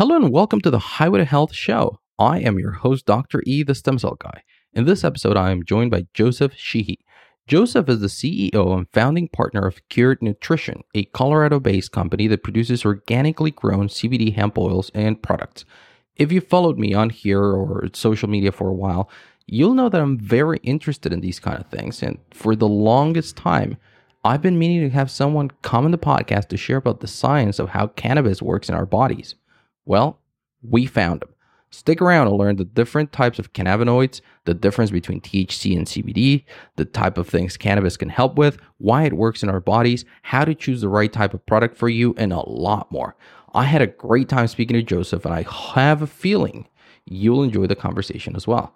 Hello and welcome to the Highway to Health show. I am your host, Dr. E, the Stem Cell Guy. In this episode, I am joined by Joseph Sheehy. Joseph is the CEO and founding partner of Cured Nutrition, a Colorado based company that produces organically grown CBD hemp oils and products. If you followed me on here or social media for a while, you'll know that I'm very interested in these kind of things. And for the longest time, I've been meaning to have someone come on the podcast to share about the science of how cannabis works in our bodies. Well, we found them. Stick around and learn the different types of cannabinoids, the difference between THC and CBD, the type of things cannabis can help with, why it works in our bodies, how to choose the right type of product for you, and a lot more. I had a great time speaking to Joseph, and I have a feeling you'll enjoy the conversation as well.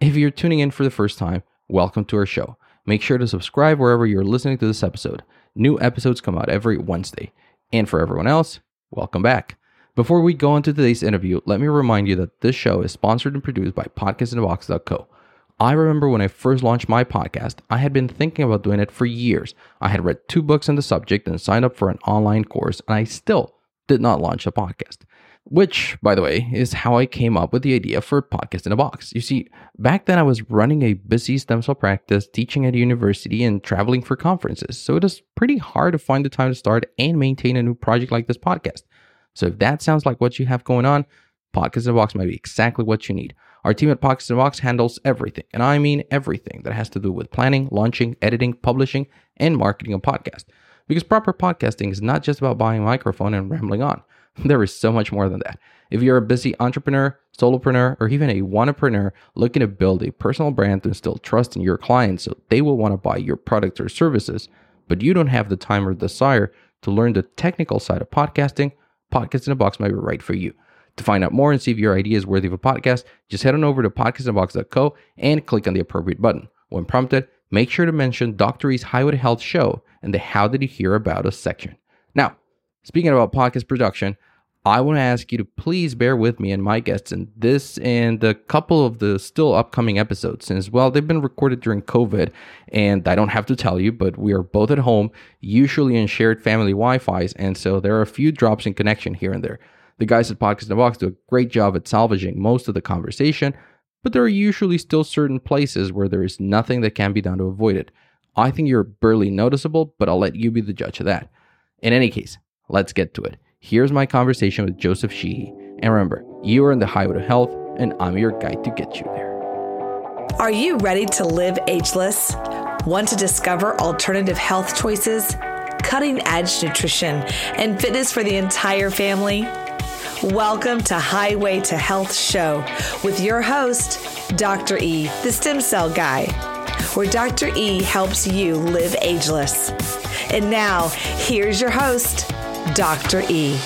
If you're tuning in for the first time, welcome to our show. Make sure to subscribe wherever you're listening to this episode. New episodes come out every Wednesday. And for everyone else, welcome back. Before we go into today's interview, let me remind you that this show is sponsored and produced by podcastinthebox.co. I remember when I first launched my podcast, I had been thinking about doing it for years. I had read two books on the subject and signed up for an online course, and I still did not launch a podcast. Which, by the way, is how I came up with the idea for Podcast in a Box. You see, back then I was running a busy stem cell practice, teaching at a university, and traveling for conferences. So it is pretty hard to find the time to start and maintain a new project like this podcast. So if that sounds like what you have going on, Podcast in a Box might be exactly what you need. Our team at Podcast in a Box handles everything, and I mean everything that has to do with planning, launching, editing, publishing, and marketing a podcast. Because proper podcasting is not just about buying a microphone and rambling on. There is so much more than that. If you're a busy entrepreneur, solopreneur, or even a wantrepreneur looking to build a personal brand to instill trust in your clients so they will want to buy your products or services, but you don't have the time or desire to learn the technical side of podcasting, Podcast in a Box might be right for you. To find out more and see if your idea is worthy of a podcast, just head on over to podcastinabox.co and click on the appropriate button. When prompted, make sure to mention Dr. E's Highway Health show and the How Did You Hear About Us section. Now, speaking about podcast production, I want to ask you to please bear with me and my guests in this and a couple of the still upcoming episodes, since, well, they've been recorded during COVID, and I don't have to tell you, but we are both at home, usually in shared family Wi Fi's, and so there are a few drops in connection here and there. The guys at Podcast in the Box do a great job at salvaging most of the conversation, but there are usually still certain places where there is nothing that can be done to avoid it. I think you're barely noticeable, but I'll let you be the judge of that. In any case, let's get to it. Here's my conversation with Joseph Sheehy. And remember, you are in the highway to health, and I'm your guide to get you there. Are you ready to live ageless? Want to discover alternative health choices, cutting edge nutrition, and fitness for the entire family? Welcome to Highway to Health Show with your host, Dr. E, the Stem Cell Guy, where Dr. E helps you live ageless. And now, here's your host, Dr. E.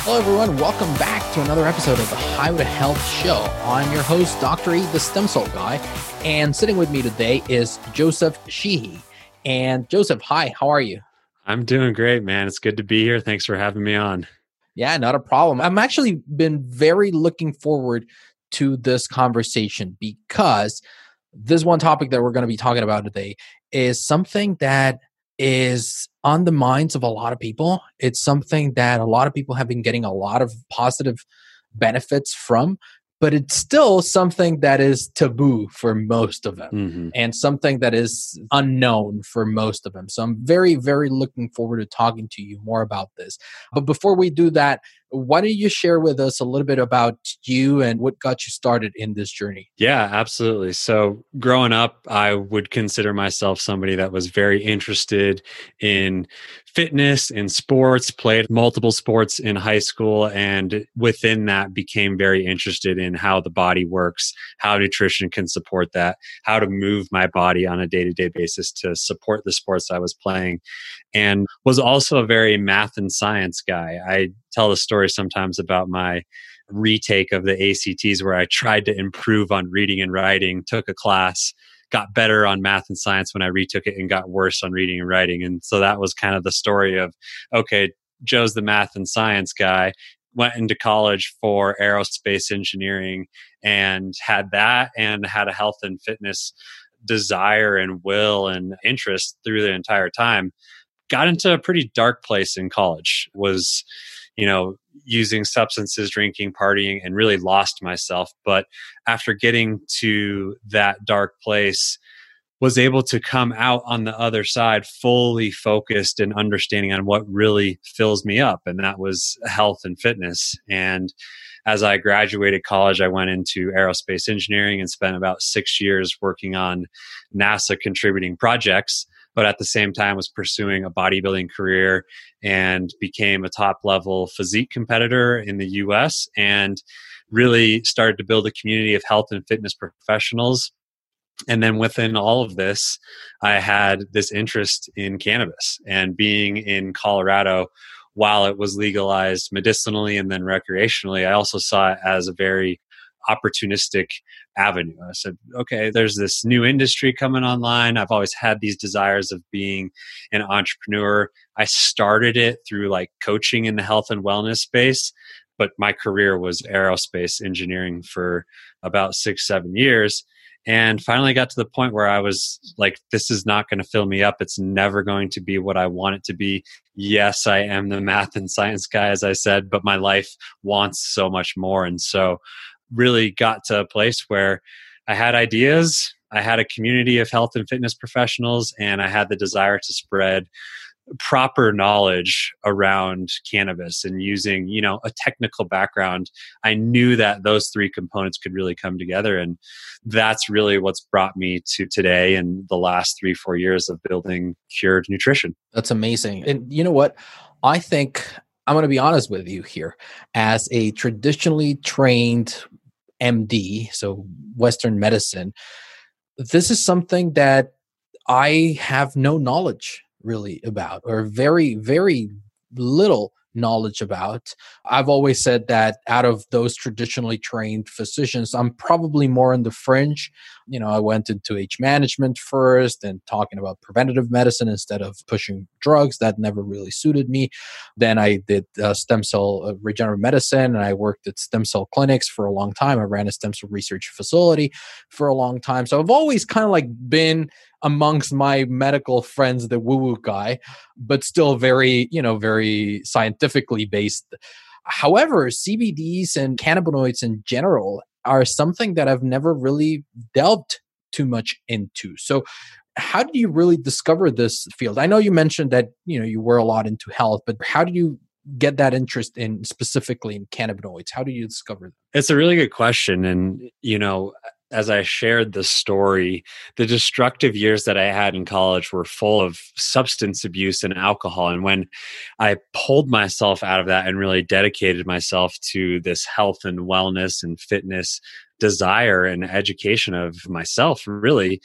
Hello, everyone. Welcome back to another episode of the Highway to Health Show. I'm your host, Dr. E, the Stem Cell Guy, and sitting with me today is Joseph Sheehy. And Joseph, hi, how are you? I'm doing great, man. It's good to be here. Thanks for having me on. Yeah, not a problem. I'm actually been very looking forward to this conversation because this one topic that we're going to be talking about today is something that is on the minds of a lot of people. It's something that a lot of people have been getting a lot of positive benefits from, but it's still something that is taboo for most of them mm-hmm. and something that is unknown for most of them. So I'm very, very looking forward to talking to you more about this. But before we do that, why don't you share with us a little bit about you and what got you started in this journey? Yeah, absolutely. So, growing up, I would consider myself somebody that was very interested in fitness and sports, played multiple sports in high school, and within that, became very interested in how the body works, how nutrition can support that, how to move my body on a day to day basis to support the sports I was playing, and was also a very math and science guy. I tell the story sometimes about my retake of the ACTs where I tried to improve on reading and writing, took a class, got better on math and science when I retook it and got worse on reading and writing. And so that was kind of the story of okay, Joe's the math and science guy. Went into college for aerospace engineering and had that and had a health and fitness desire and will and interest through the entire time got into a pretty dark place in college was you know using substances drinking partying and really lost myself. But after getting to that dark place was able to come out on the other side fully focused and understanding on what really fills me up and that was health and fitness. And as i graduated college i went into aerospace engineering and spent about six years working on nasa contributing projects but at the same time was pursuing a bodybuilding career and became a top level physique competitor in the US and really started to build a community of health and fitness professionals. And then within all of this, I had this interest in cannabis and being in Colorado while it was legalized medicinally and then recreationally, I also saw it as a very opportunistic avenue. I said, okay, there's this new industry coming online. I've always had these desires of being an entrepreneur. I started it through like coaching in the health and wellness space, but my career was aerospace engineering for about six, seven years. And finally got to the point where I was like, this is not going to fill me up. It's never going to be what I want it to be. Yes, I am the math and science guy, as I said, but my life wants so much more. And so really got to a place where I had ideas, I had a community of health and fitness professionals, and I had the desire to spread proper knowledge around cannabis and using you know a technical background. I knew that those three components could really come together and that's really what's brought me to today and the last three four years of building cured nutrition. That's amazing. And you know what? I think i'm going to be honest with you here. As a traditionally trained MD, so Western medicine, this is something that I have no knowledge really about, or very, very little knowledge about. I've always said that out of those traditionally trained physicians, I'm probably more in the fringe. You know, I went into age management first and talking about preventative medicine instead of pushing drugs. That never really suited me. Then I did uh, stem cell uh, regenerative medicine and I worked at stem cell clinics for a long time. I ran a stem cell research facility for a long time. So I've always kind of like been amongst my medical friends the woo woo guy, but still very, you know, very scientifically based. However, CBDs and cannabinoids in general are something that I've never really delved too much into. So, how did you really discover this field? I know you mentioned that you know you were a lot into health, but how did you get that interest in specifically in cannabinoids? How did you discover them? It's a really good question, and you know, as I shared the story, the destructive years that I had in college were full of substance abuse and alcohol. And when I pulled myself out of that and really dedicated myself to this health and wellness and fitness desire and education of myself, really,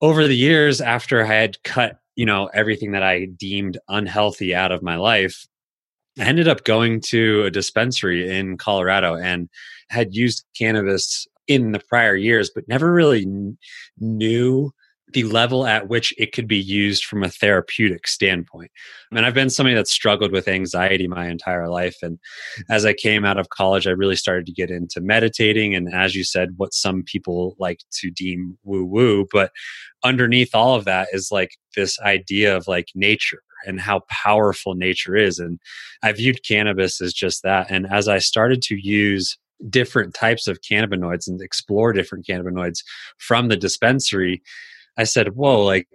over the years after I had cut, you know, everything that I deemed unhealthy out of my life, I ended up going to a dispensary in Colorado and had used cannabis in the prior years, but never really kn- knew the level at which it could be used from a therapeutic standpoint. I mean, I've been somebody that's struggled with anxiety my entire life. And as I came out of college, I really started to get into meditating. And as you said, what some people like to deem woo woo. But underneath all of that is like this idea of like nature and how powerful nature is. And I viewed cannabis as just that. And as I started to use different types of cannabinoids and explore different cannabinoids from the dispensary, I said, whoa, like,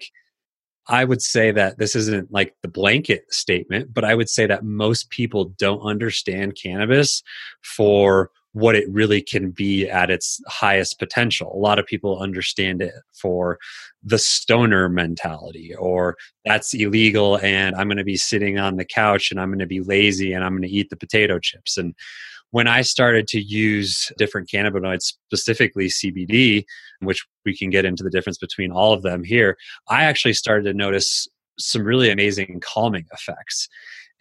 I would say that this isn't like the blanket statement, but I would say that most people don't understand cannabis for what it really can be at its highest potential. A lot of people understand it for the stoner mentality or that's illegal and I'm going to be sitting on the couch and I'm going to be lazy and I'm going to eat the potato chips. And when I started to use different cannabinoids, specifically CBD, which we can get into the difference between all of them here, I actually started to notice some really amazing calming effects.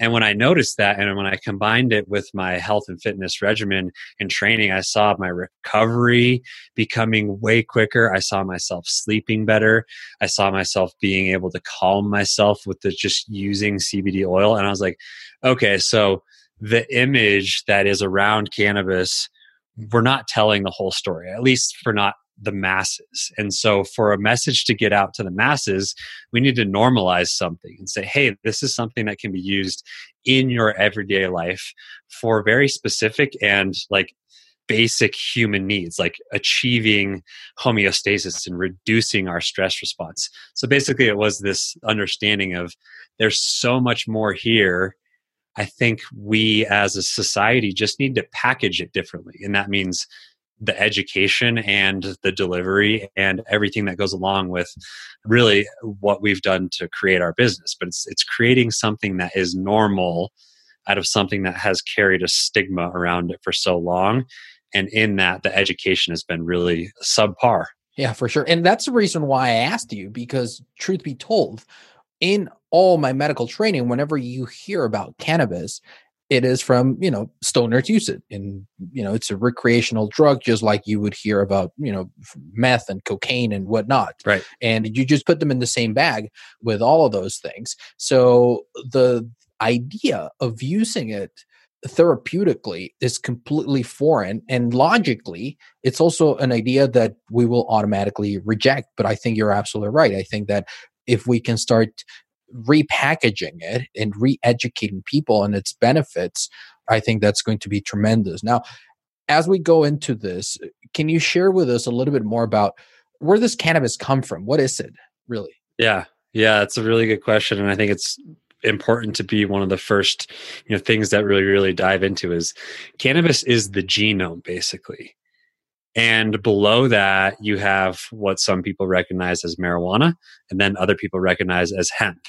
And when I noticed that, and when I combined it with my health and fitness regimen and training, I saw my recovery becoming way quicker. I saw myself sleeping better. I saw myself being able to calm myself with the, just using CBD oil. And I was like, okay, so the image that is around cannabis we're not telling the whole story at least for not the masses. And so, for a message to get out to the masses, we need to normalize something and say, hey, this is something that can be used in your everyday life for very specific and like basic human needs like achieving homeostasis and reducing our stress response. So basically, it was this understanding of there's so much more here. I think we as a society just need to package it differently. And that means the education and the delivery and everything that goes along with really what we've done to create our business. But it's it's creating something that is normal out of something that has carried a stigma around it for so long and in that the education has been really subpar yeah for sure and that's the reason why i asked you because truth be told in all my medical training whenever you hear about cannabis it is from you know stoners use it and you know it's a recreational drug just like you would hear about you know meth and cocaine and whatnot right. and you just put them in the same bag with all of those things. So the idea of using it therapeutically is completely foreign and logically it's also an idea that we will automatically reject but i think you're absolutely right. I think that if we can start repackaging it and re-educating people on its benefits i think that's going to be tremendous. Now as we go into this can you share with us a little bit more about where does cannabis come from? What is it really? Yeah. Yeah it's a really good question and i think it's important to be one of the first you know things that really really dive into is cannabis is the genome basically and below that you have what some people recognize as marijuana and then other people recognize as hemp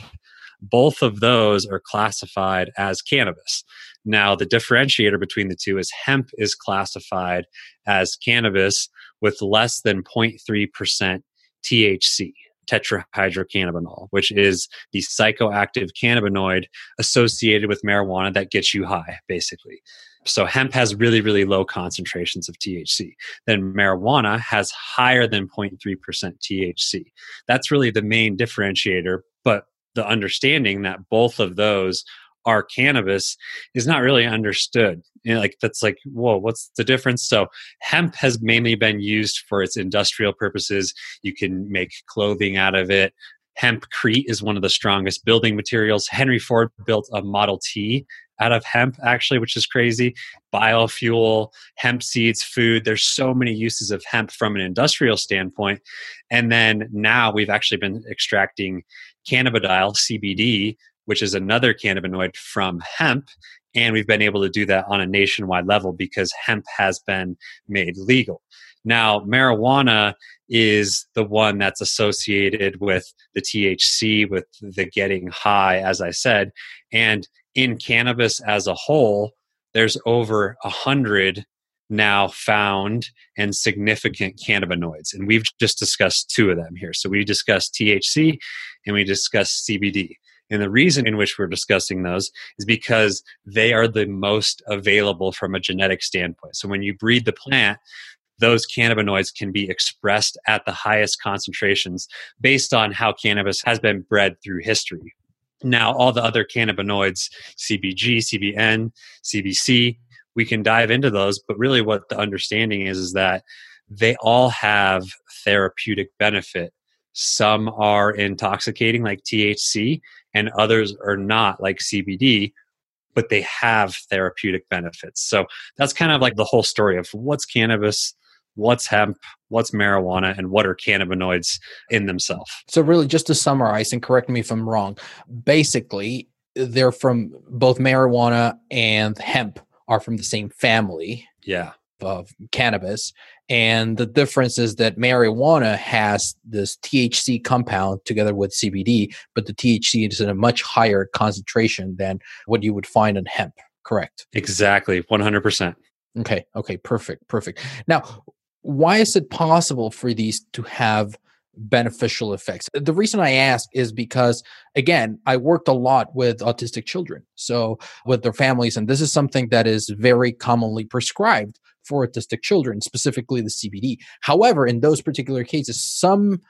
both of those are classified as cannabis now the differentiator between the two is hemp is classified as cannabis with less than 0.3% thc tetrahydrocannabinol, which is the psychoactive cannabinoid associated with marijuana that gets you high, basically. So hemp has really, really low concentrations of THC. Then marijuana has higher than 0.3% THC. That's really the main differentiator. But the understanding that both of those are cannabis is not really understood. You know, like that's like, whoa, what's the difference? So hemp has mainly been used for its industrial purposes. You can make clothing out of it. Hempcrete is one of the strongest building materials. Henry Ford built a Model T out of hemp, actually, which is crazy. Biofuel, hemp seeds, food. There's so many uses of hemp from an industrial standpoint. And then now we've actually been extracting cannabidiol, CBD, which is another cannabinoid from hemp. And we've been able to do that on a nationwide level because hemp has been made legal. Now, marijuana is the one that's associated with the THC, with the getting high, as I said. And in cannabis as a whole, there's over a hundred now found and significant cannabinoids. And we've just discussed two of them here. So we discussed THC and we discussed CBD. And the reason in which we're discussing those is because they are the most available from a genetic standpoint. So when you breed the plant, those cannabinoids can be expressed at the highest concentrations based on how cannabis has been bred through history. Now, all the other cannabinoids, CBG, CBN, CBC, we can dive into those, but really what the understanding is is that they all have therapeutic benefit. Some are intoxicating, like THC, and others are not like CBD, but they have therapeutic benefits. So that's kind of like the whole story of what's cannabis, what's hemp, what's marijuana, and what are cannabinoids in themselves. So, really, just to summarize and correct me if I'm wrong, basically, they're from both marijuana and hemp are from the same family. Yeah of cannabis. And the difference is that marijuana has this THC compound together with CBD, but the THC is in a much higher concentration than what you would find in hemp. Correct. Exactly. 100%. Okay. Okay. Perfect. Perfect. Now, why is it possible for these to have beneficial effects. The reason I ask is because, again, I worked a lot with autistic children, so with their families, and this is something that is very commonly prescribed for autistic children, specifically the CBD. However, in those particular cases, some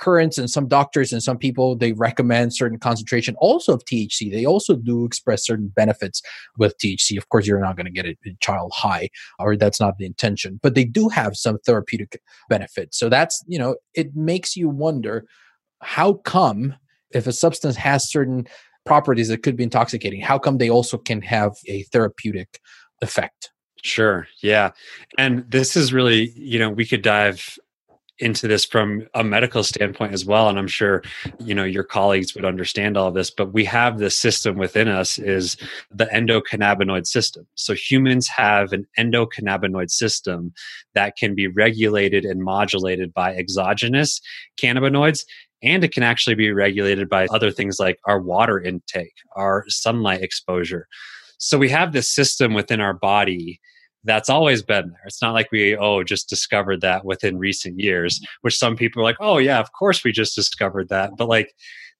currents and some doctors and some people they recommend certain concentration also of THC. They also do express certain benefits with THC. Of course, you're not going to get a child high, or that's not the intention, but they do have some therapeutic benefits. So that's you know it makes you wonder how come if a substance has certain properties that could be intoxicating, how come they also can have a therapeutic effect? Sure. Yeah. And this is really, you know, we could dive into this from a medical standpoint as well and i'm sure you know your colleagues would understand all of this but we have this system within us is the endocannabinoid system. So humans have an endocannabinoid system that can be regulated and modulated by exogenous cannabinoids and it can actually be regulated by other things like our water intake our sunlight exposure. So we have this system within our body that's always been there. It's not like we, oh, just discovered that within recent years, which some people are like, oh, yeah, of course we just discovered that. But like,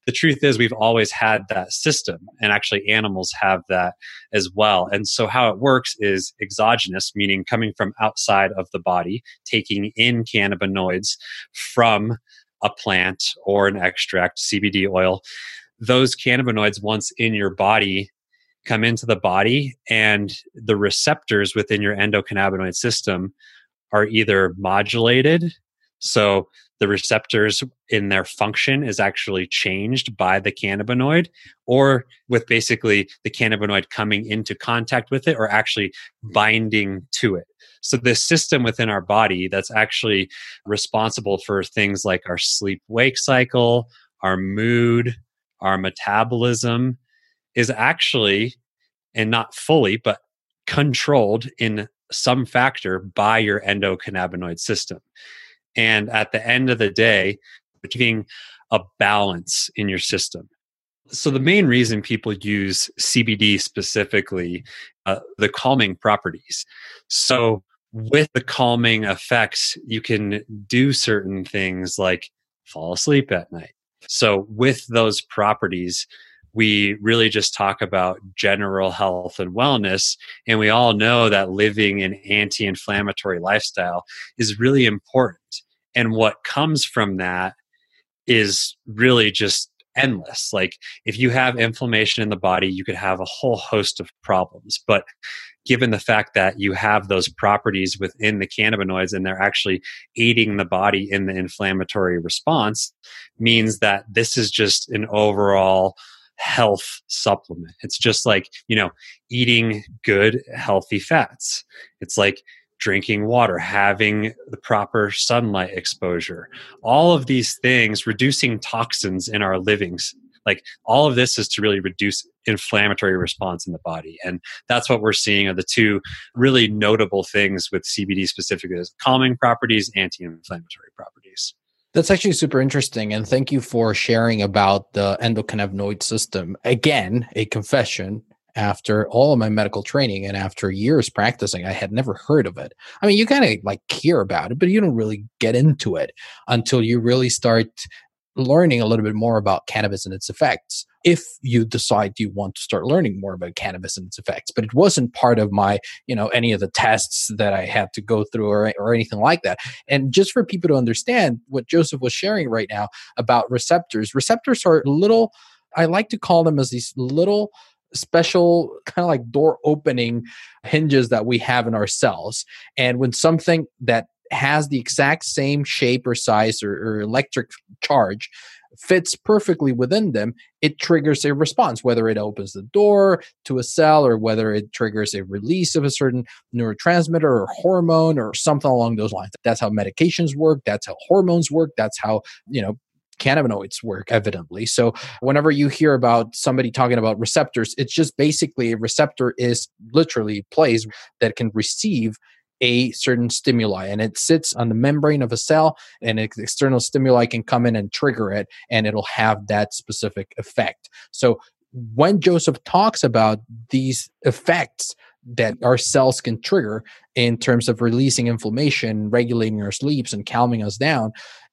the truth is, we've always had that system, and actually, animals have that as well. And so, how it works is exogenous, meaning coming from outside of the body, taking in cannabinoids from a plant or an extract, CBD oil. Those cannabinoids, once in your body, come into the body and the receptors within your endocannabinoid system are either modulated so the receptors in their function is actually changed by the cannabinoid or with basically the cannabinoid coming into contact with it or actually binding to it. So this system within our body that's actually responsible for things like our sleep wake cycle our mood our metabolism is actually, and not fully, but controlled in some factor by your endocannabinoid system. And at the end of the day, achieving a balance in your system. So, the main reason people use CBD specifically, uh, the calming properties. So, with the calming effects, you can do certain things like fall asleep at night. So, with those properties, we really just talk about general health and wellness. And we all know that living an anti inflammatory lifestyle is really important. And what comes from that is really just endless. Like if you have inflammation in the body, you could have a whole host of problems. But given the fact that you have those properties within the cannabinoids and they're actually aiding the body in the inflammatory response, means that this is just an overall health supplement. It's just like, you know, eating good, healthy fats. It's like drinking water, having the proper sunlight exposure. All of these things, reducing toxins in our livings. Like all of this is to really reduce inflammatory response in the body. And that's what we're seeing are the two really notable things with CBD specifically is calming properties, anti-inflammatory properties. That's actually super interesting. And thank you for sharing about the endocannabinoid system. Again, a confession after all of my medical training and after years practicing, I had never heard of it. I mean, you kind of like hear about it, but you don't really get into it until you really start learning a little bit more about cannabis and its effects if you decide you want to start learning more about cannabis and its effects but it wasn't part of my you know any of the tests that i had to go through or, or anything like that. And just for people to understand what joseph was sharing right now about receptors receptors are little i like to call them as these little special kind of like door opening hinges that we have in our cells and when something that has the exact same shape or size or, or, electric charge fits perfectly within them, it triggers a response, whether it opens the door to a cell or whether it triggers a release of a certain neurotransmitter or hormone or something along those lines. That's how medications work. That's how hormones work. That's how, you know, cannabinoids work evidently so whenever you hear about somebody talking about receptors it's just basically a receptor is literally place that can receive a certain stimuli and it sits on the membrane of a cell and external stimuli can come in and trigger it and it'll have that specific effect. So when joseph talks about these effects that our cells can trigger in terms of releasing inflammation regulating our sleeps and calming us down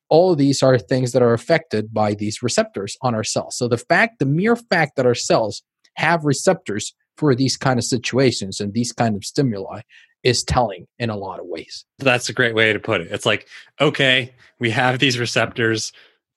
all of these are things that are affected by these receptors on our cells. So the fact the mere fact that our cells have receptors for these kind of situations and these kind of stimuli is telling in a lot of ways. That's a great way to put it. It's like, okay, we have these receptors.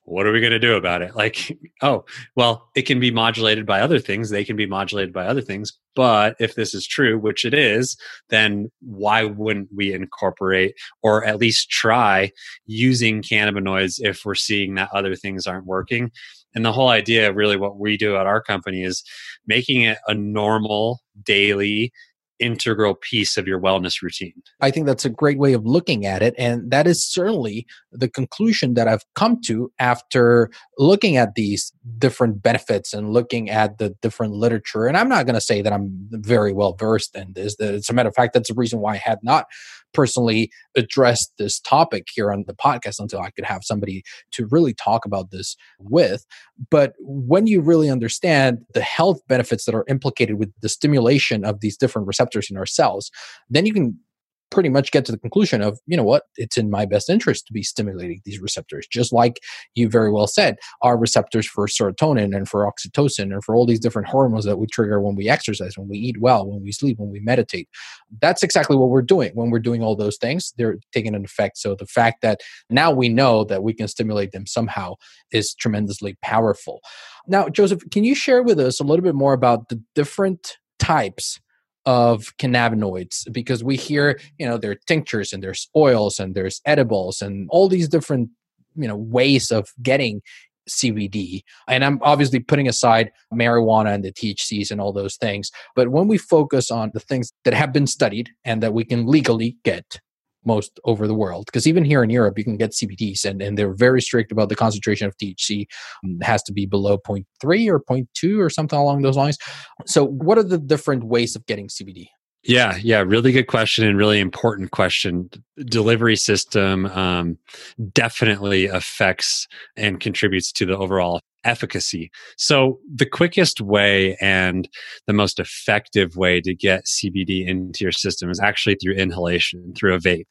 what are we going to do about it? Like, oh, well, it can be modulated by other things. They can be modulated by other things. But if this is true, which it is, then why wouldn't we incorporate or at least try using cannabinoids if we're seeing that other things aren't working? And the whole idea, really, what we do at our company is making it a normal daily integral piece of your wellness routine. I think that's a great way of looking at it. And that is certainly the conclusion that I've come to after looking at these different benefits and looking at the different literature. And I'm not going to say that I'm very well versed in this. As a matter of fact, that's the reason why I had not personally addressed this topic here on the podcast until I could have somebody to really talk about this with. But when you really understand the health benefits that are implicated with the stimulation of these different receptors in our cells, then you can pretty much get to the conclusion of, you know what, it's in my best interest to be stimulating these receptors. Just like you very well said, our receptors for serotonin and for oxytocin and for all these different hormones that we trigger when we exercise, when we eat well, when we sleep, when we meditate. That's exactly what we're doing. When we're doing all those things, they're taking an effect. So the fact that now we know that we can stimulate them somehow is tremendously powerful. Now, Joseph, can you share with us a little bit more about the different types of cannabinoids because we hear you know there are tinctures and there's oils and there's edibles and all these different you know ways of getting CBD. And I'm obviously putting aside marijuana and the THCs and all those things. But when we focus on the things that have been studied and that we can legally get, most over the world because even here in europe you can get cbds and, and they're very strict about the concentration of thc it has to be below 0.3 or 0.2 or something along those lines so what are the different ways of getting cbd yeah, yeah, really good question and really important question. Delivery system um, definitely affects and contributes to the overall efficacy. So, the quickest way and the most effective way to get CBD into your system is actually through inhalation, through a vape.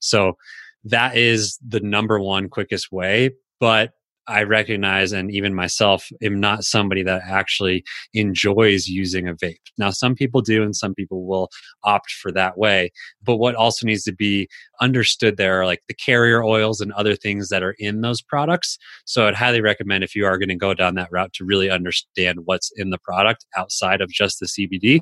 So, that is the number one quickest way. But I recognize, and even myself, am not somebody that actually enjoys using a vape. Now, some people do, and some people will opt for that way. But what also needs to be understood there are like the carrier oils and other things that are in those products. So I'd highly recommend if you are going to go down that route to really understand what's in the product outside of just the CBD,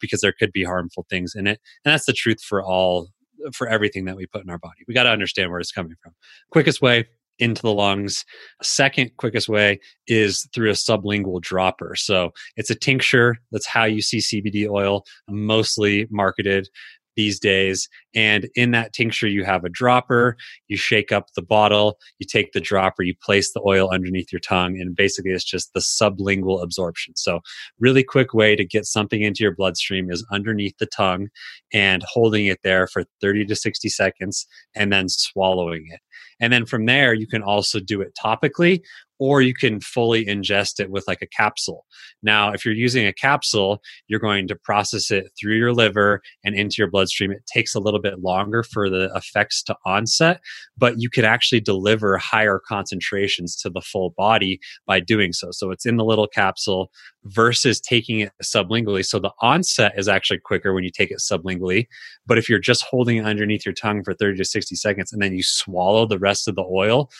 because there could be harmful things in it. And that's the truth for all for everything that we put in our body. We got to understand where it's coming from. Quickest way, into the lungs. Second quickest way is through a sublingual dropper. So it's a tincture. That's how you see CBD oil mostly marketed these days. And in that tincture, you have a dropper. You shake up the bottle, you take the dropper, you place the oil underneath your tongue, and basically it's just the sublingual absorption. So, really quick way to get something into your bloodstream is underneath the tongue and holding it there for 30 to 60 seconds and then swallowing it. And then from there, you can also do it topically or you can fully ingest it with like a capsule. Now, if you're using a capsule, you're going to process it through your liver and into your bloodstream. It takes a little bit longer for the effects to onset, but you can actually deliver higher concentrations to the full body by doing so. So it's in the little capsule versus taking it sublingually. So the onset is actually quicker when you take it sublingually. But if you're just holding it underneath your tongue for 30 to 60 seconds and then you swallow the rest of the oil,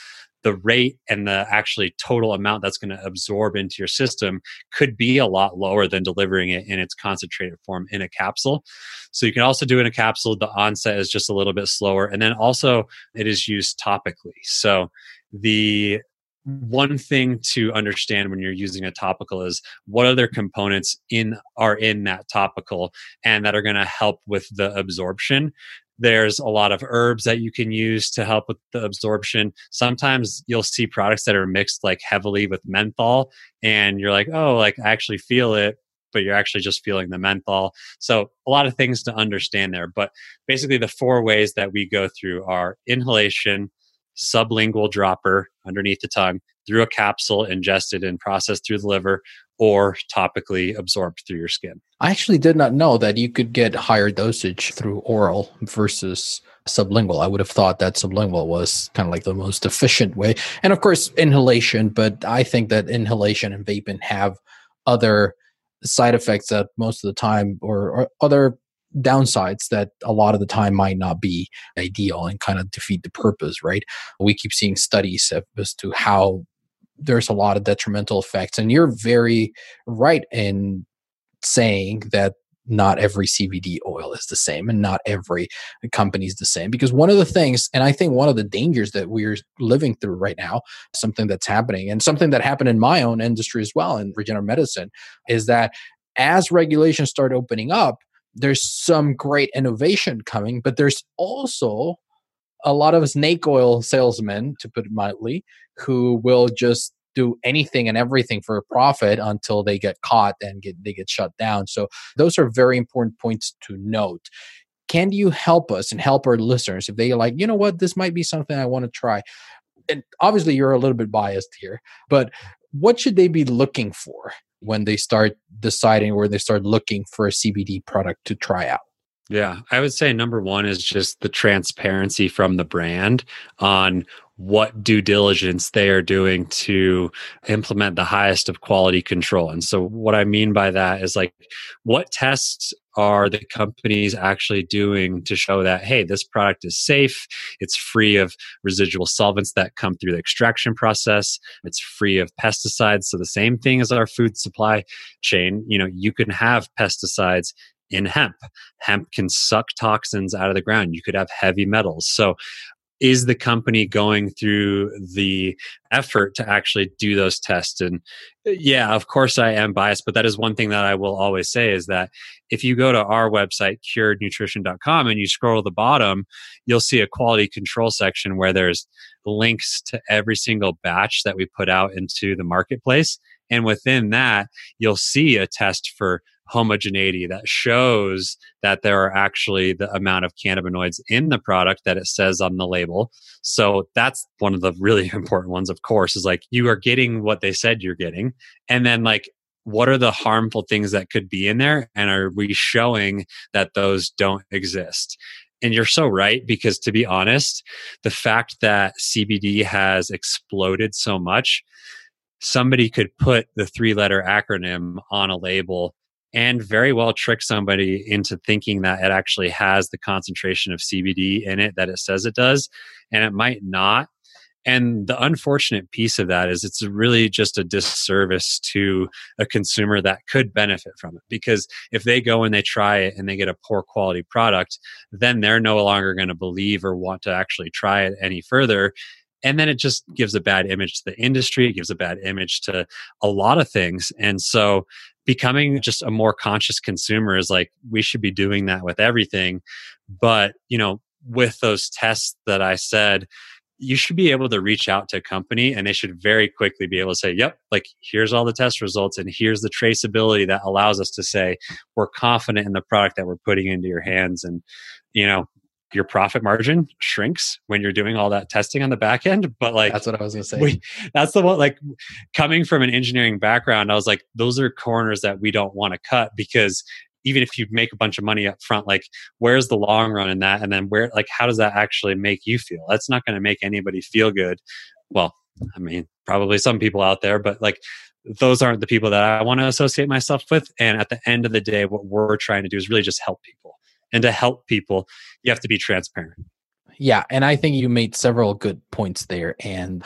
the rate and the actually total amount that's going to absorb into your system could be a lot lower than delivering it in its concentrated form in a capsule. So you can also do in a capsule. The onset is just a little bit slower. And then also it is used topically. So the one thing to understand when you're using a topical is what other components in are in that topical and that are going to help with the absorption there's a lot of herbs that you can use to help with the absorption. Sometimes you'll see products that are mixed like heavily with menthol, and you're like, oh, like I actually feel it, but you're actually just feeling the menthol. So a lot of things to understand there. But basically, the four ways that we go through are inhalation, sublingual dropper underneath the tongue, through a capsule ingested and processed through the liver, or topically absorbed through your skin. I actually did not know that you could get higher dosage through oral versus sublingual. I would have thought that sublingual was kind of like the most efficient way. And of course, inhalation, but I think that inhalation and vaping have other side effects that most of the time or, or other downsides that a lot of the time might not be ideal and kind of defeat the purpose, right? We keep seeing studies as to how there's a lot of detrimental effects. And you're very right in saying that not every CBD oil is the same and not every company is the same. Because one of the things, and I think one of the dangers that we're living through right now, something that's happening and something that happened in my own industry as well in regenerative medicine, is that as regulations start opening up, there's some great innovation coming, but there's also a lot of snake oil salesmen, to put it mildly, who will just do anything and everything for a profit until they get caught and get they get shut down. So those are very important points to note. Can you help us and help our listeners if they like, you know what, this might be something I want to try? And obviously you're a little bit biased here, but what should they be looking for when they start deciding or they start looking for a CBD product to try out? Yeah, I would say number one is just the transparency from the brand on what due diligence they are doing to implement the highest of quality control. And so, what I mean by that is like, what tests are the companies actually doing to show that, hey, this product is safe, it's free of residual solvents that come through the extraction process, it's free of pesticides. So, the same thing as our food supply chain, you know, you can have pesticides in hemp. Hemp can suck toxins out of the ground. You could have heavy metals. So, is the company going through the effort to actually do those tests? And uh, yeah of course i am biased but that is one thing that i will always say is that if you go to our website curednutrition.com and you scroll to the bottom you'll see a quality control section where there's links to every single batch that we put out into the marketplace. And within that you'll see a test for homogeneity that shows that there are actually the amount of cannabinoids in the product that it says on the label. So that's one of the really important ones, of course, is like you are getting what they said you're getting. And then, like, what are the harmful things that could be in there? And are we showing that those don't exist? And you're so right, because to be honest, the fact that CBD has exploded so much, somebody could put the three letter acronym on a label and very well trick somebody into thinking that it actually has the concentration of CBD in it that it says it does, and it might not. And the unfortunate piece of that is it's really just a disservice to a consumer that could benefit from it. Because if they go and they try it and they get a poor quality product, then they're no longer going to believe or want to actually try it any further and then it just gives a bad image to the industry it gives a bad image to a lot of things and so becoming just a more conscious consumer is like we should be doing that with everything. But you know with those tests that i said you should be able to reach out to a company and they should very quickly be able to say yep like here's all the test results and here's the traceability that allows us to say we're confident in the product that we're putting into your hands. And you know your profit margin shrinks when you're doing all that testing on the back end. But like that's what I was gonna say. We, that's the one like coming from an engineering background, I was like, those are corners that we don't want to cut because even if you make a bunch of money up front, like where's the long run in that? And then where like how does that actually make you feel? That's not gonna make anybody feel good. Well, I mean, probably some people out there, but like those aren't the people that I want to associate myself with. And at the end of the day, what we're trying to do is really just help people and to help people you have to be transparent yeah and i think you made several good points there and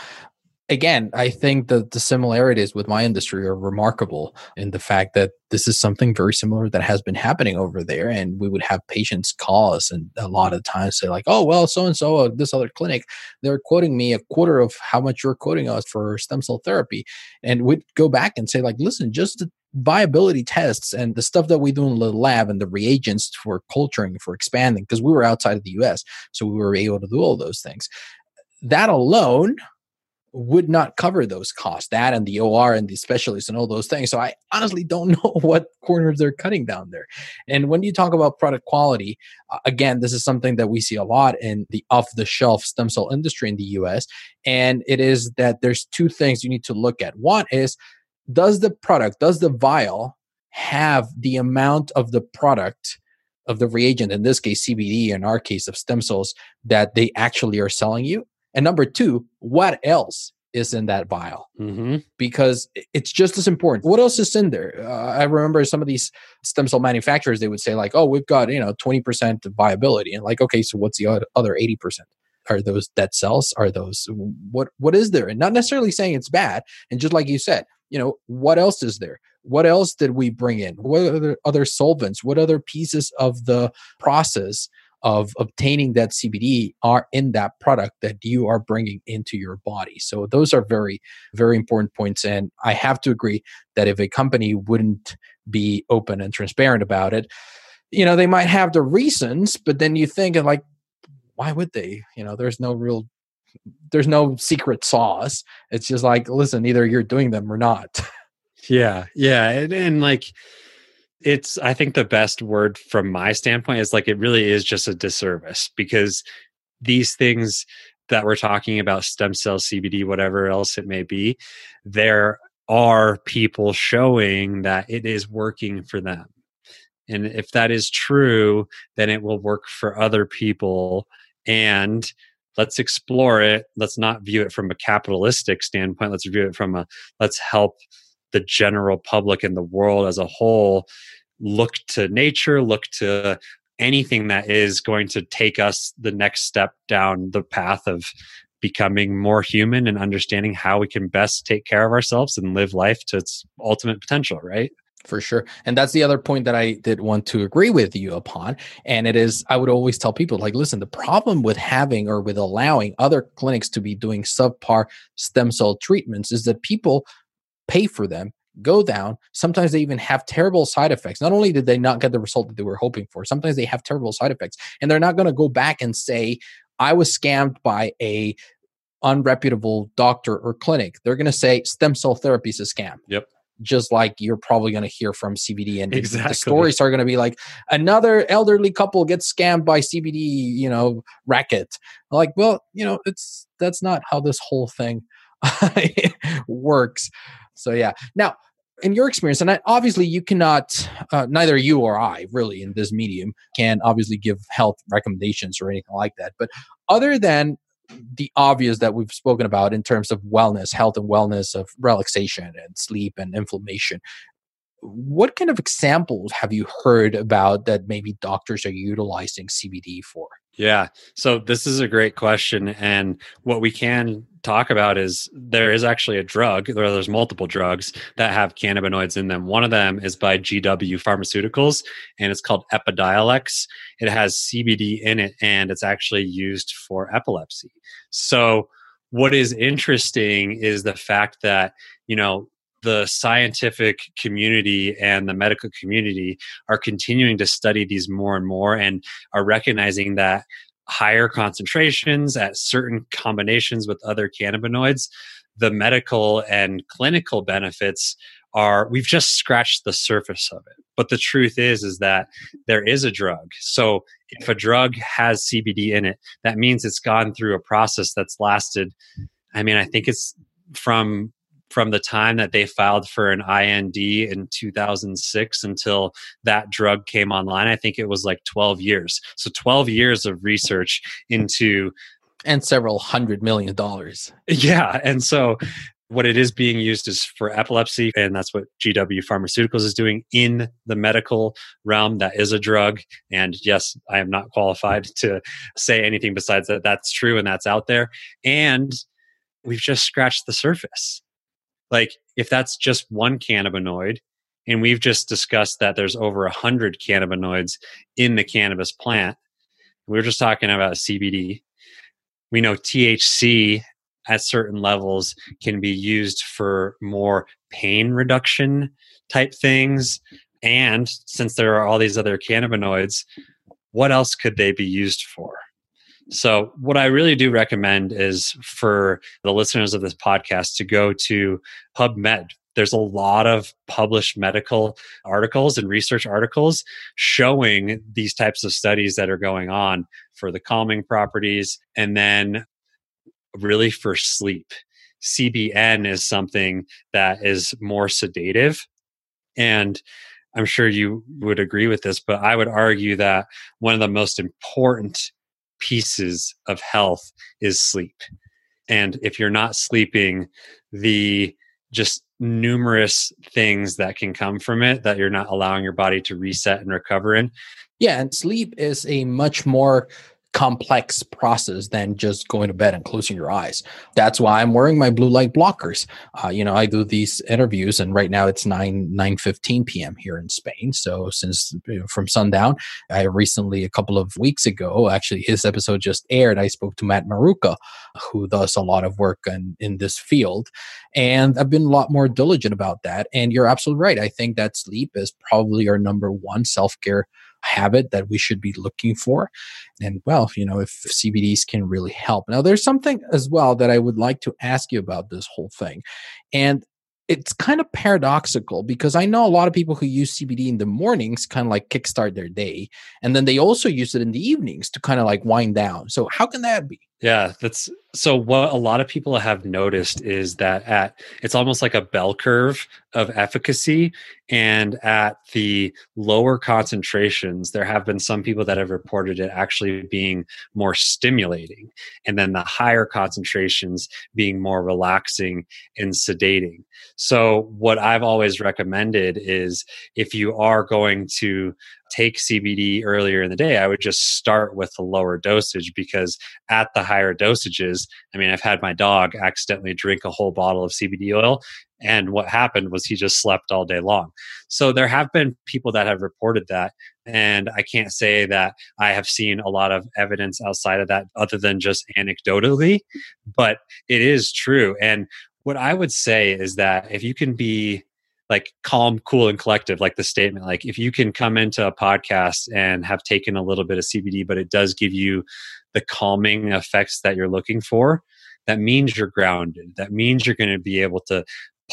again, I think that the similarities with my industry are remarkable in the fact that this is something very similar that has been happening over there. And we would have patients call us and a lot of times say, like, oh, well, so and so, this other clinic, they're quoting me a quarter of how much you're quoting us for stem cell therapy. And we'd go back and say, like, listen, just the viability tests and the stuff that we do in the lab and the reagents for culturing, for expanding, because we were outside of the US. So we were able to do all those things. That alone would not cover those costs, that and the OR and the specialists and all those things. So I honestly don't know what corners they're cutting down there. And when you talk about product quality, uh, again, this is something that we see a lot in the off the shelf stem cell industry in the US. And it is that there's two things you need to look at. One is, does the product, does the vial have the amount of the product? Of the reagent, in this case CBD, in our case of stem cells, that they actually are selling you, and number two, what else is in that vial hmm because it's just as important. What else is in there? Uh, I remember some of these stem cell manufacturers, they would say, like, oh, we've got, you know, 20% viability. And like, okay, so what's the other 80%? Are those dead cells? Are those what what is there? And not necessarily saying it's bad. And just like you said, you know, what else is there? What else did we bring in? What other other solvents? What other pieces of the process of obtaining that CBD are in that product that you are bringing into your body? So those are very very important points. And I have to agree that if a company wouldn't be open and transparent about it, you know, they might have the reasons, but then you think like, why would they? You know, there's no real, there's no secret sauce. It's just like, listen, either you're doing them or not. Yeah, yeah, and, and like it's I think the best word from my standpoint is like it really is just a disservice because these things that we're talking about stem cell CBD whatever else it may be there are people showing that it is working for them. And if that is true, then it will work for other people and let's explore it. Let's not view it from a capitalistic standpoint. Let's view it from a let's help the general public and the world as a whole look to nature, look to anything that is going to take us the next step down the path of becoming more human and understanding how we can best take care of ourselves and live life to its ultimate potential, right? For sure. And that's the other point that I did want to agree with you upon. And it is, I would always tell people, like, listen, the problem with having or with allowing other clinics to be doing subpar stem cell treatments is that people pay for them, go down. Sometimes they even have terrible side effects. Not only did they not get the result that they were hoping for, sometimes they have terrible side effects. And they're not going to go back and say, I was scammed by a unreputable doctor or clinic. They're going to say stem cell therapy is a scam. Yep. Just like you're probably going to hear from CBD, and the- Exactly. the stories are going to be like another elderly couple gets scammed by CBD, you know, racket. Like, well, you know, it's that's not how this whole thing works. So yeah. Now, in your experience, and I, obviously you cannot, uh, neither you or I really in this medium can obviously give health recommendations or anything like that. But other than the obvious that we've spoken about in terms of wellness, health and wellness of relaxation and sleep and inflammation, what kind of examples have you heard about that maybe doctors are utilizing CBD for? Yeah. So this is a great question. And what we can talk about is there is actually a drug, there there's multiple drugs that have cannabinoids in them. One of them is by GW Pharmaceuticals and it's called Epidiolex. It has CBD in it and it's actually used for epilepsy. So what is interesting is the fact that, you know, the scientific community and the medical community are continuing to study these more and more and are recognizing that higher concentrations at certain combinations with other cannabinoids the medical and clinical benefits are we've just scratched the surface of it. But the truth is is that there is a drug. So if a drug has cbd in it that means it's gone through a process that's lasted i mean i think it's from from the time that they filed for an IND in 2006 until that drug came online. I think it was like 12 years. So 12 years of research into And several hundred million dollars. yeah, and so what it is being used is for epilepsy and that's what GW Pharmaceuticals is doing in the medical realm that is a drug and yes, I am not qualified to say anything besides that that's true and that's out there and we've just scratched the surface like if that's just one cannabinoid and we've just discussed that there's over a hundred cannabinoids in the cannabis plant we were just talking about cbd we know thc at certain levels can be used for more pain reduction type things. And since there are all these other cannabinoids what else could they be used for so, what I really do recommend is for the listeners of this podcast to go to PubMed. There's a lot of published medical articles and research articles showing these types of studies that are going on for the calming properties and then really for sleep. CBN is something that is more sedative. And I'm sure you would agree with this, but I would argue that one of the most important pieces of health is sleep. And if you're not sleeping, the just numerous things that can come from it that you're not allowing your body to reset and recover in. Yeah, and sleep is a much more complex process than just going to bed and closing your eyes. That's why I'm wearing my blue light blockers. Uh, you know, I do these interviews, and right now it's nine nine fifteen p.m. here in Spain. So since you know, from sundown, I recently a couple of weeks ago, actually his episode just aired. I spoke to Matt Maruca, who does a lot of work in, in this field, and I've been a lot more diligent about that. And you're absolutely right. I think that sleep is probably our number one self care habit that we should be looking for. And well, you know, if CBDs can really help. Now, there's something as well that I would like to ask you about this whole thing. And it's kind of paradoxical because I know a lot of people who use CBD in the mornings kind of like kickstart their day. And then they also use it in the evenings to kind of like wind down. So, how can that be? Yeah, that's so what a lot of people have noticed is that at it's almost like a bell curve of efficacy and at the lower concentrations there have been some people that have reported it actually being more stimulating and then the higher concentrations being more relaxing and sedating. So what I've always recommended is if you are going to take CBD earlier in the day, I would just start with a lower dosage because at the higher dosages, I mean, I've had my dog accidentally drink a whole bottle of CBD oil. And what happened was he just slept all day long. So there have been people that have reported that. And I can't say that I have seen a lot of evidence outside of that other than just anecdotally, but it is true. And what I would say is that if you can be like calm, cool, and collective, like the statement. Like if you can come into a podcast and have taken a little bit of CBD, but it does give you the calming effects that you're looking for, that means you're grounded. That means you're going to be able to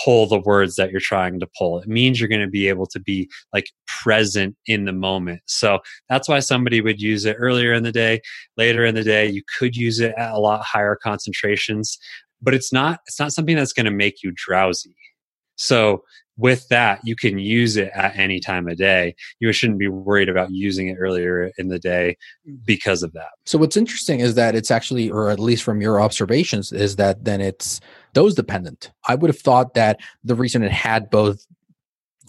pull the words that you're trying to pull. It means you're going to be able to be like present in the moment. So that's why somebody would use it earlier in the day, later in the day. You could use it at a lot higher concentrations, but it's not it's not something that's going to make you drowsy. So with that, you can use it at any time of day. You shouldn't be worried about using it earlier in the day because of that. So, what's interesting is that it's actually, or at least from your observations, is that then it's dose dependent. I would have thought that the reason it had both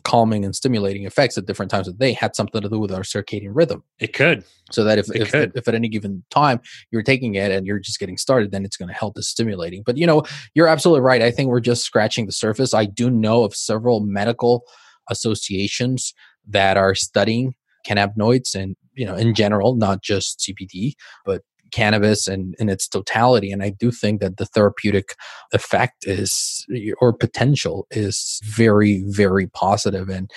calming and stimulating effects at different times of the day had something to do with our circadian rhythm. It could. So that if if, if, at any given time you're taking it and you're just getting started, then it's going to help the stimulating. But you know, you're absolutely right. I think we're just scratching the surface. I do know of several medical associations that are studying cannabinoids and you know in general not just cbd but cannabis and in its totality. And I do think that the therapeutic effect is or potential is very, very positive. And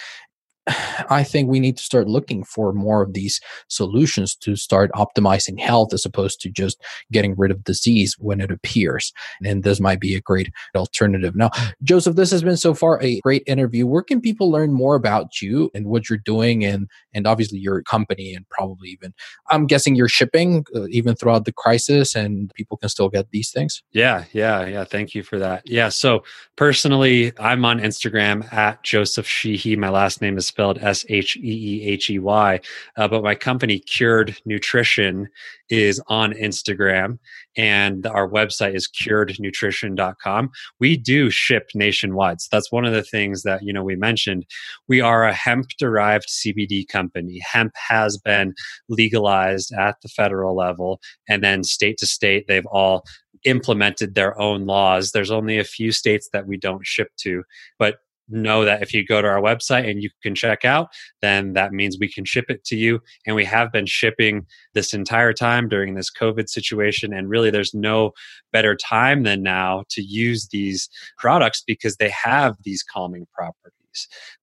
I think we need to start looking for more of these solutions to start optimizing health as opposed to just getting rid of disease when it appears. And this might be a great alternative. Now, Joseph, this has been so far a great interview. Where can people learn more about you and what you're doing and and obviously your company and probably even I'm guessing you're shipping uh, even throughout the crisis and people can still get these things? Yeah, yeah, yeah. Thank you for that. Yeah, so personally, I'm on Instagram at Joseph Sheehey. My last name is spelled S H E E H E Y. Uh, but my company, Cured Nutrition, is on Instagram, and our website is curednutrition.com. We do ship nationwide. So that's one of the things that you know we mentioned. We are a hemp derived CBD company. Hemp has been legalized at the federal level, and then state to state, they've all implemented their own laws. There's only a few states that we don't ship to, but know that if you go to our website and you can check out, then that means we can ship it to you. And we have been shipping this entire time during this COVID situation. And really, there's no better time than now to use these products because they have these calming properties.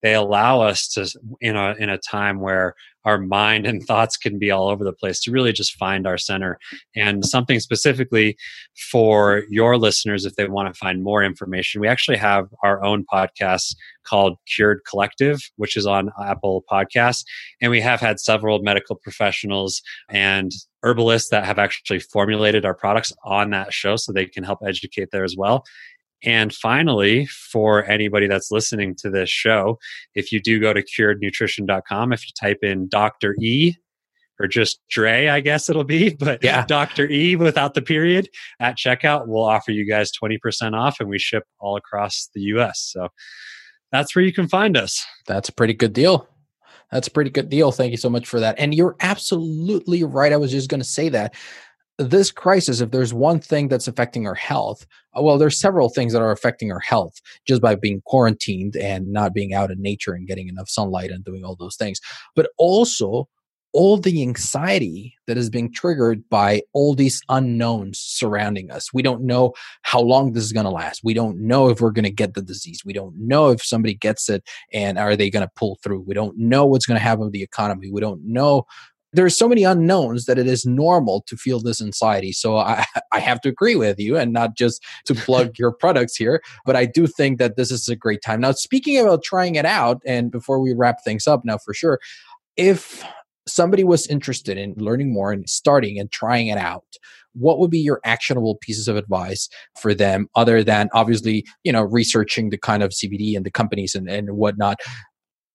They allow us to, in a, in a time where our mind and thoughts can be all over the place to really just find our center. And something specifically for your listeners if they want to find more information we actually have our own podcast called cured collective which is on apple podcasts. And we have had several medical professionals and herbalists that have actually formulated our products on that show so they can help educate there as well and finally, for anybody that's listening to this show, if you do go to curednutrition.com, if you type in Dr. E, or just Dre, I guess it'll be, but Yeah. Dr. E without the period at checkout, we'll offer you guys 20% off and we ship all across the US. So that's where you can find us. That's a pretty good deal. That's a pretty good deal. Thank you so much for that. And you're absolutely right. I was just going to say that this crisis, if there's one thing that's affecting our health, uh, well, there's several things that are affecting our health just by being quarantined and not being out in nature and getting enough sunlight and doing all those things. But also, all the anxiety that is being triggered by all these unknowns surrounding us. We don't know how long this is going to last. We don't know if we're going to get the disease. We don't know if somebody gets it and are they going to pull through. We don't know what's going to happen with the economy. We don't know. There's so many unknowns that it is normal to feel this anxiety. So I, I have to agree with you and not just to plug your products here, but I do think that this is a great time. Now, speaking about trying it out, and before we wrap things up now for sure, if somebody was interested in learning more and starting and trying it out what would be your actionable pieces of advice for them other than obviously you know researching the kind of cbd and the companies and, and whatnot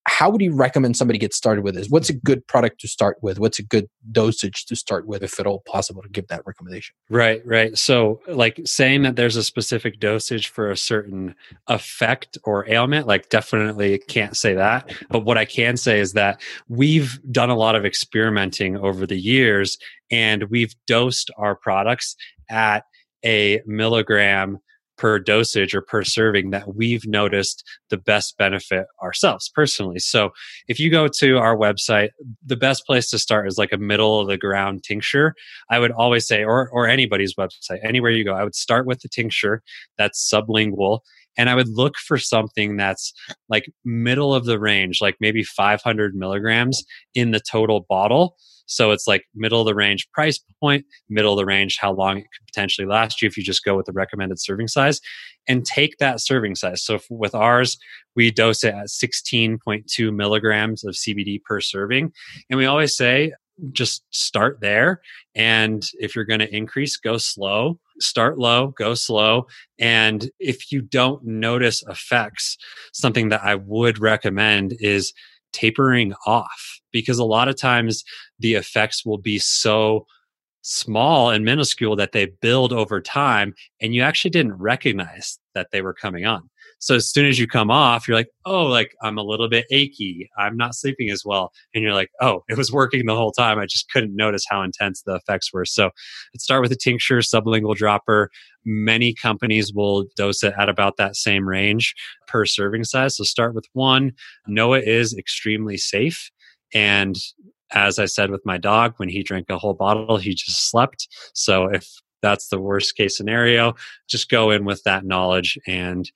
how would you recommend somebody get started with this what's a good product to start with what's a good dosage to start with if at all possible to give that recommendation Right, right. So, like saying that there's a specific dosage for a certain effect or ailment, like definitely can't say that. But what I can say is that we've done a lot of experimenting over the years and we've dosed our products at a milligram per dosage or per serving that we've noticed the best benefit ourselves personally. So if you go to our website, the best place to start is like a middle of the ground tincture. I would always say, or or anybody's website, anywhere you go, I would start with the tincture that's sublingual. And I would look for something that's like middle of the range, like maybe 500 milligrams in the total bottle. So it's like middle of the range price point, middle of the range, how long it could potentially last you if you just go with the recommended serving size and take that serving size. So with ours, we dose it at 16.2 milligrams of CBD per serving. And we always say, just start there. And if you're going to increase, go slow. Start low, go slow. And if you don't notice effects, something that I would recommend is tapering off because a lot of times the effects will be so small and minuscule that they build over time and you actually didn't recognize that they were coming on. So as soon as you come off, you're like, oh, like I'm a little bit achy. I'm not sleeping as well. And you're like, oh, it was working the whole time. I just couldn't notice how intense the effects were. So let's start with a tincture, sublingual dropper. Many companies will dose it at about that same range per serving size. So start with one. It is extremely safe. And as I said with my dog, when he drank a whole bottle, he just slept. So if that's the worst case scenario, just go in with that knowledge and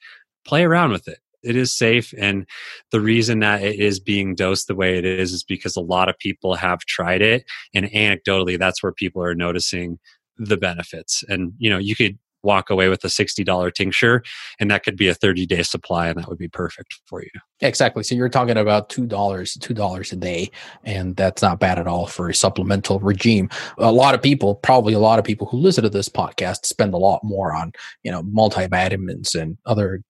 play around with it. It is safe. And the reason that it is being dosed the way it is is because a lot of people have tried it. And anecdotally, that's where people are noticing the benefits. And, you know, you could walk away with a $60 tincture and that could be a 30 day supply and that would be perfect for you. Exactly. So you're talking about two dollars, two dollars a day, and that's not bad at all for a supplemental regime. A lot of people, probably a lot of people who listen to this podcast, spend a lot more on you know multivitamins and other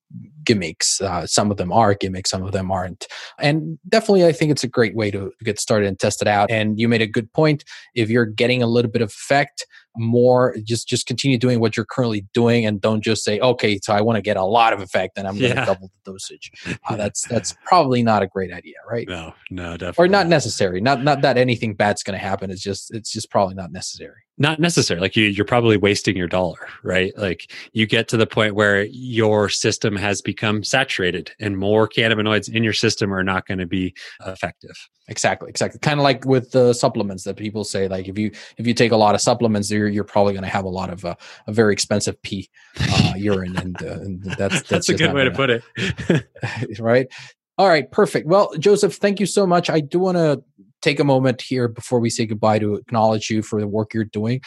gimmicks. Uh, some of them are gimmicks, some of them aren't. And definitely, I think it's a great way to get started and test it out. And you made a good point. If you're getting a little bit of effect, more just just continue doing what you're currently doing, and don't just say, okay, so I want to get a lot of effect, and I'm going to Yeah. double the dosage. Uh, that's that's probably not a great idea, right? No, no, definitely. Or not necessary. Not not that anything bad's going to happen. It's just it's just probably not necessary. Not necessary like you you're probably wasting your dollar right like you get to the point where your system has become saturated and more cannabinoids in your system are not going to be effective Exactly, exactly. Kind of like with the supplements that people say, like if you if you take a lot of supplements, you're you're probably going to have a lot of uh, a very expensive pee, uh, urine, and, uh, and that's that's, that's, a good way gonna- put it right? All right, perfect. Well, Joseph, thank you so much. I do want to take a moment here before we say goodbye to acknowledge you for the work you're doing.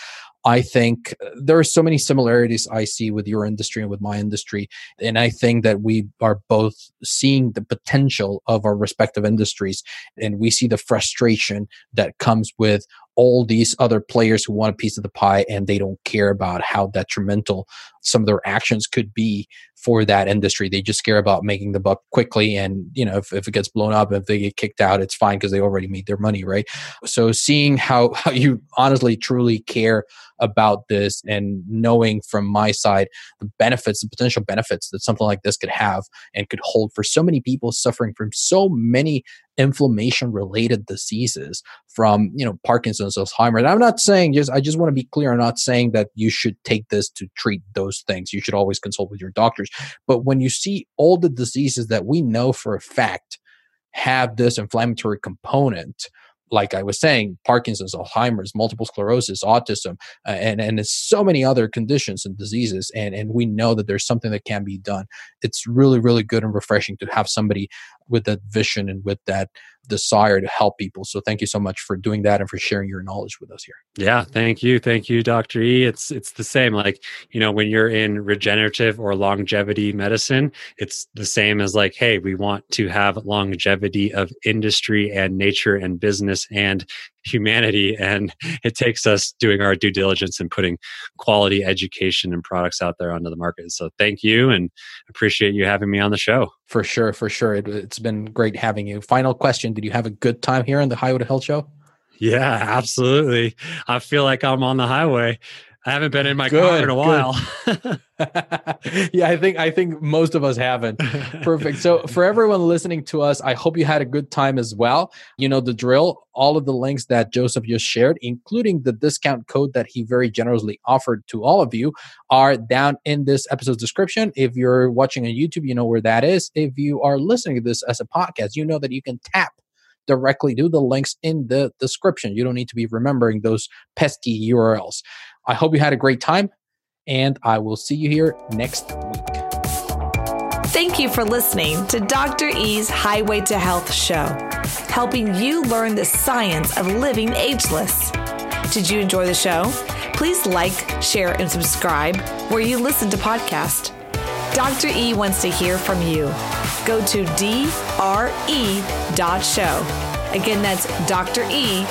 I think uh, there are so many similarities I see with your industry and with my industry. And I think that we are both seeing the potential of our respective industries and we see the frustration that comes with all these other players who want a piece of the pie and they don't care about how detrimental some of their actions could be for that industry. They just care about making the buck quickly. And, you know, if, if it gets blown up, if they get kicked out, it's fine because they already made their money, right? So seeing how, how you honestly, truly care about this and knowing from my side the benefits, the potential benefits that something like this could have and could hold for so many people suffering from so many inflammation related diseases from you know parkinson's alzheimer's. I'm not saying just i just want to be clear i'm not saying that you should take this to treat those things. You should always consult with your doctors. But when you see all the diseases that we know for a fact have this inflammatory component like I was saying, Parkinson's, Alzheimer's, multiple sclerosis, autism, uh, and and so many other conditions and diseases, and and we know that there's something that can be done. It's really really good and refreshing to have somebody with that vision and with that desire to help people. So thank you so much for doing that and for sharing your knowledge with us here. Yeah, thank you. Thank you, Dr. E. It's it's the same like, you know, when you're in regenerative or longevity medicine, it's the same as like, hey, we want to have longevity of industry and nature and business and humanity and it takes us doing our due diligence and putting quality education and products out there onto the market. So thank you and appreciate you having me on the show. For sure, for sure. It, has been great having you. Final question Did you have a good time here on the Highway to Health Show? Yeah, absolutely. I feel like I'm on the highway. I haven't been in my good, car in a while. yeah, I think I think most of us haven't. Perfect. So for everyone listening to us, I hope you had a good time as well. You know the drill. All of the links that Joseph just shared, including the discount code that he very generously offered to all of you, are down in this episode's description. If you're watching on YouTube, you know where that is. If you are listening to this as a podcast, you know that you can tap directly to the links in the description. You don't need to be remembering those pesky URLs. I hope you had a great time, and I will see you here next week. Thank you for listening to Dr. E's Highway to Health show, helping you learn the science of living ageless. Did you enjoy the show? Please like, share, and subscribe where you listen to podcasts. Dr. E wants to hear from you. Go to dre.show. Again, that's dre.show.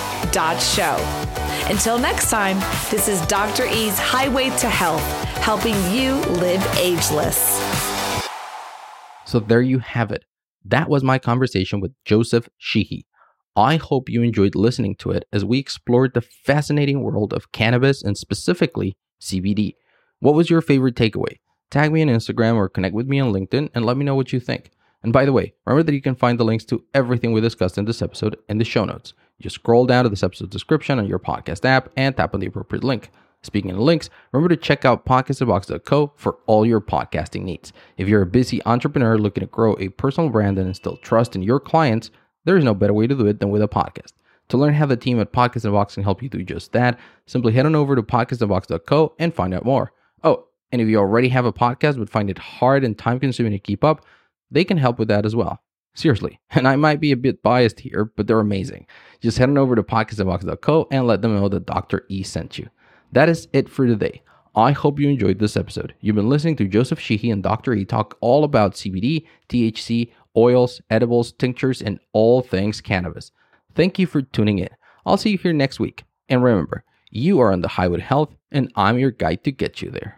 Until next time, this is Dr. E's Highway to Health, helping you live ageless. So there you have it. That was my conversation with Joseph Sheehey. I hope you enjoyed listening to it as we explored the fascinating world of cannabis and specifically CBD. What was your favorite takeaway? Tag me on Instagram or connect with me on LinkedIn and let me know what you think. And by the way, remember that you can find the links to everything we discussed in this episode in the show notes. Just scroll down to this episode's description on your podcast app and tap on the appropriate link. Speaking of links, remember to check out podcastinbox.co for all your podcasting needs. If you're a busy entrepreneur looking to grow a personal brand and instill trust in your clients, there is no better way to do it than with a podcast. To learn how the team at Podcast in Box can help you do just that, simply head on over to podcastinbox.co and find out more. Oh, and if you already have a podcast but find it hard and time consuming to keep up, they can help with that as well. Seriously. And I might be a bit biased here, but they're amazing. Just head on over to podcastinbox.co and let them know that Dr. E sent you. That is it for today. I hope you enjoyed this episode. You've been listening to Joseph Sheehey and Dr. E talk all about CBD, THC, oils, edibles, tinctures, and all things cannabis. Thank you for tuning in. I'll see you here next week. And remember, you are on the highway health, and I'm your guide to get you there.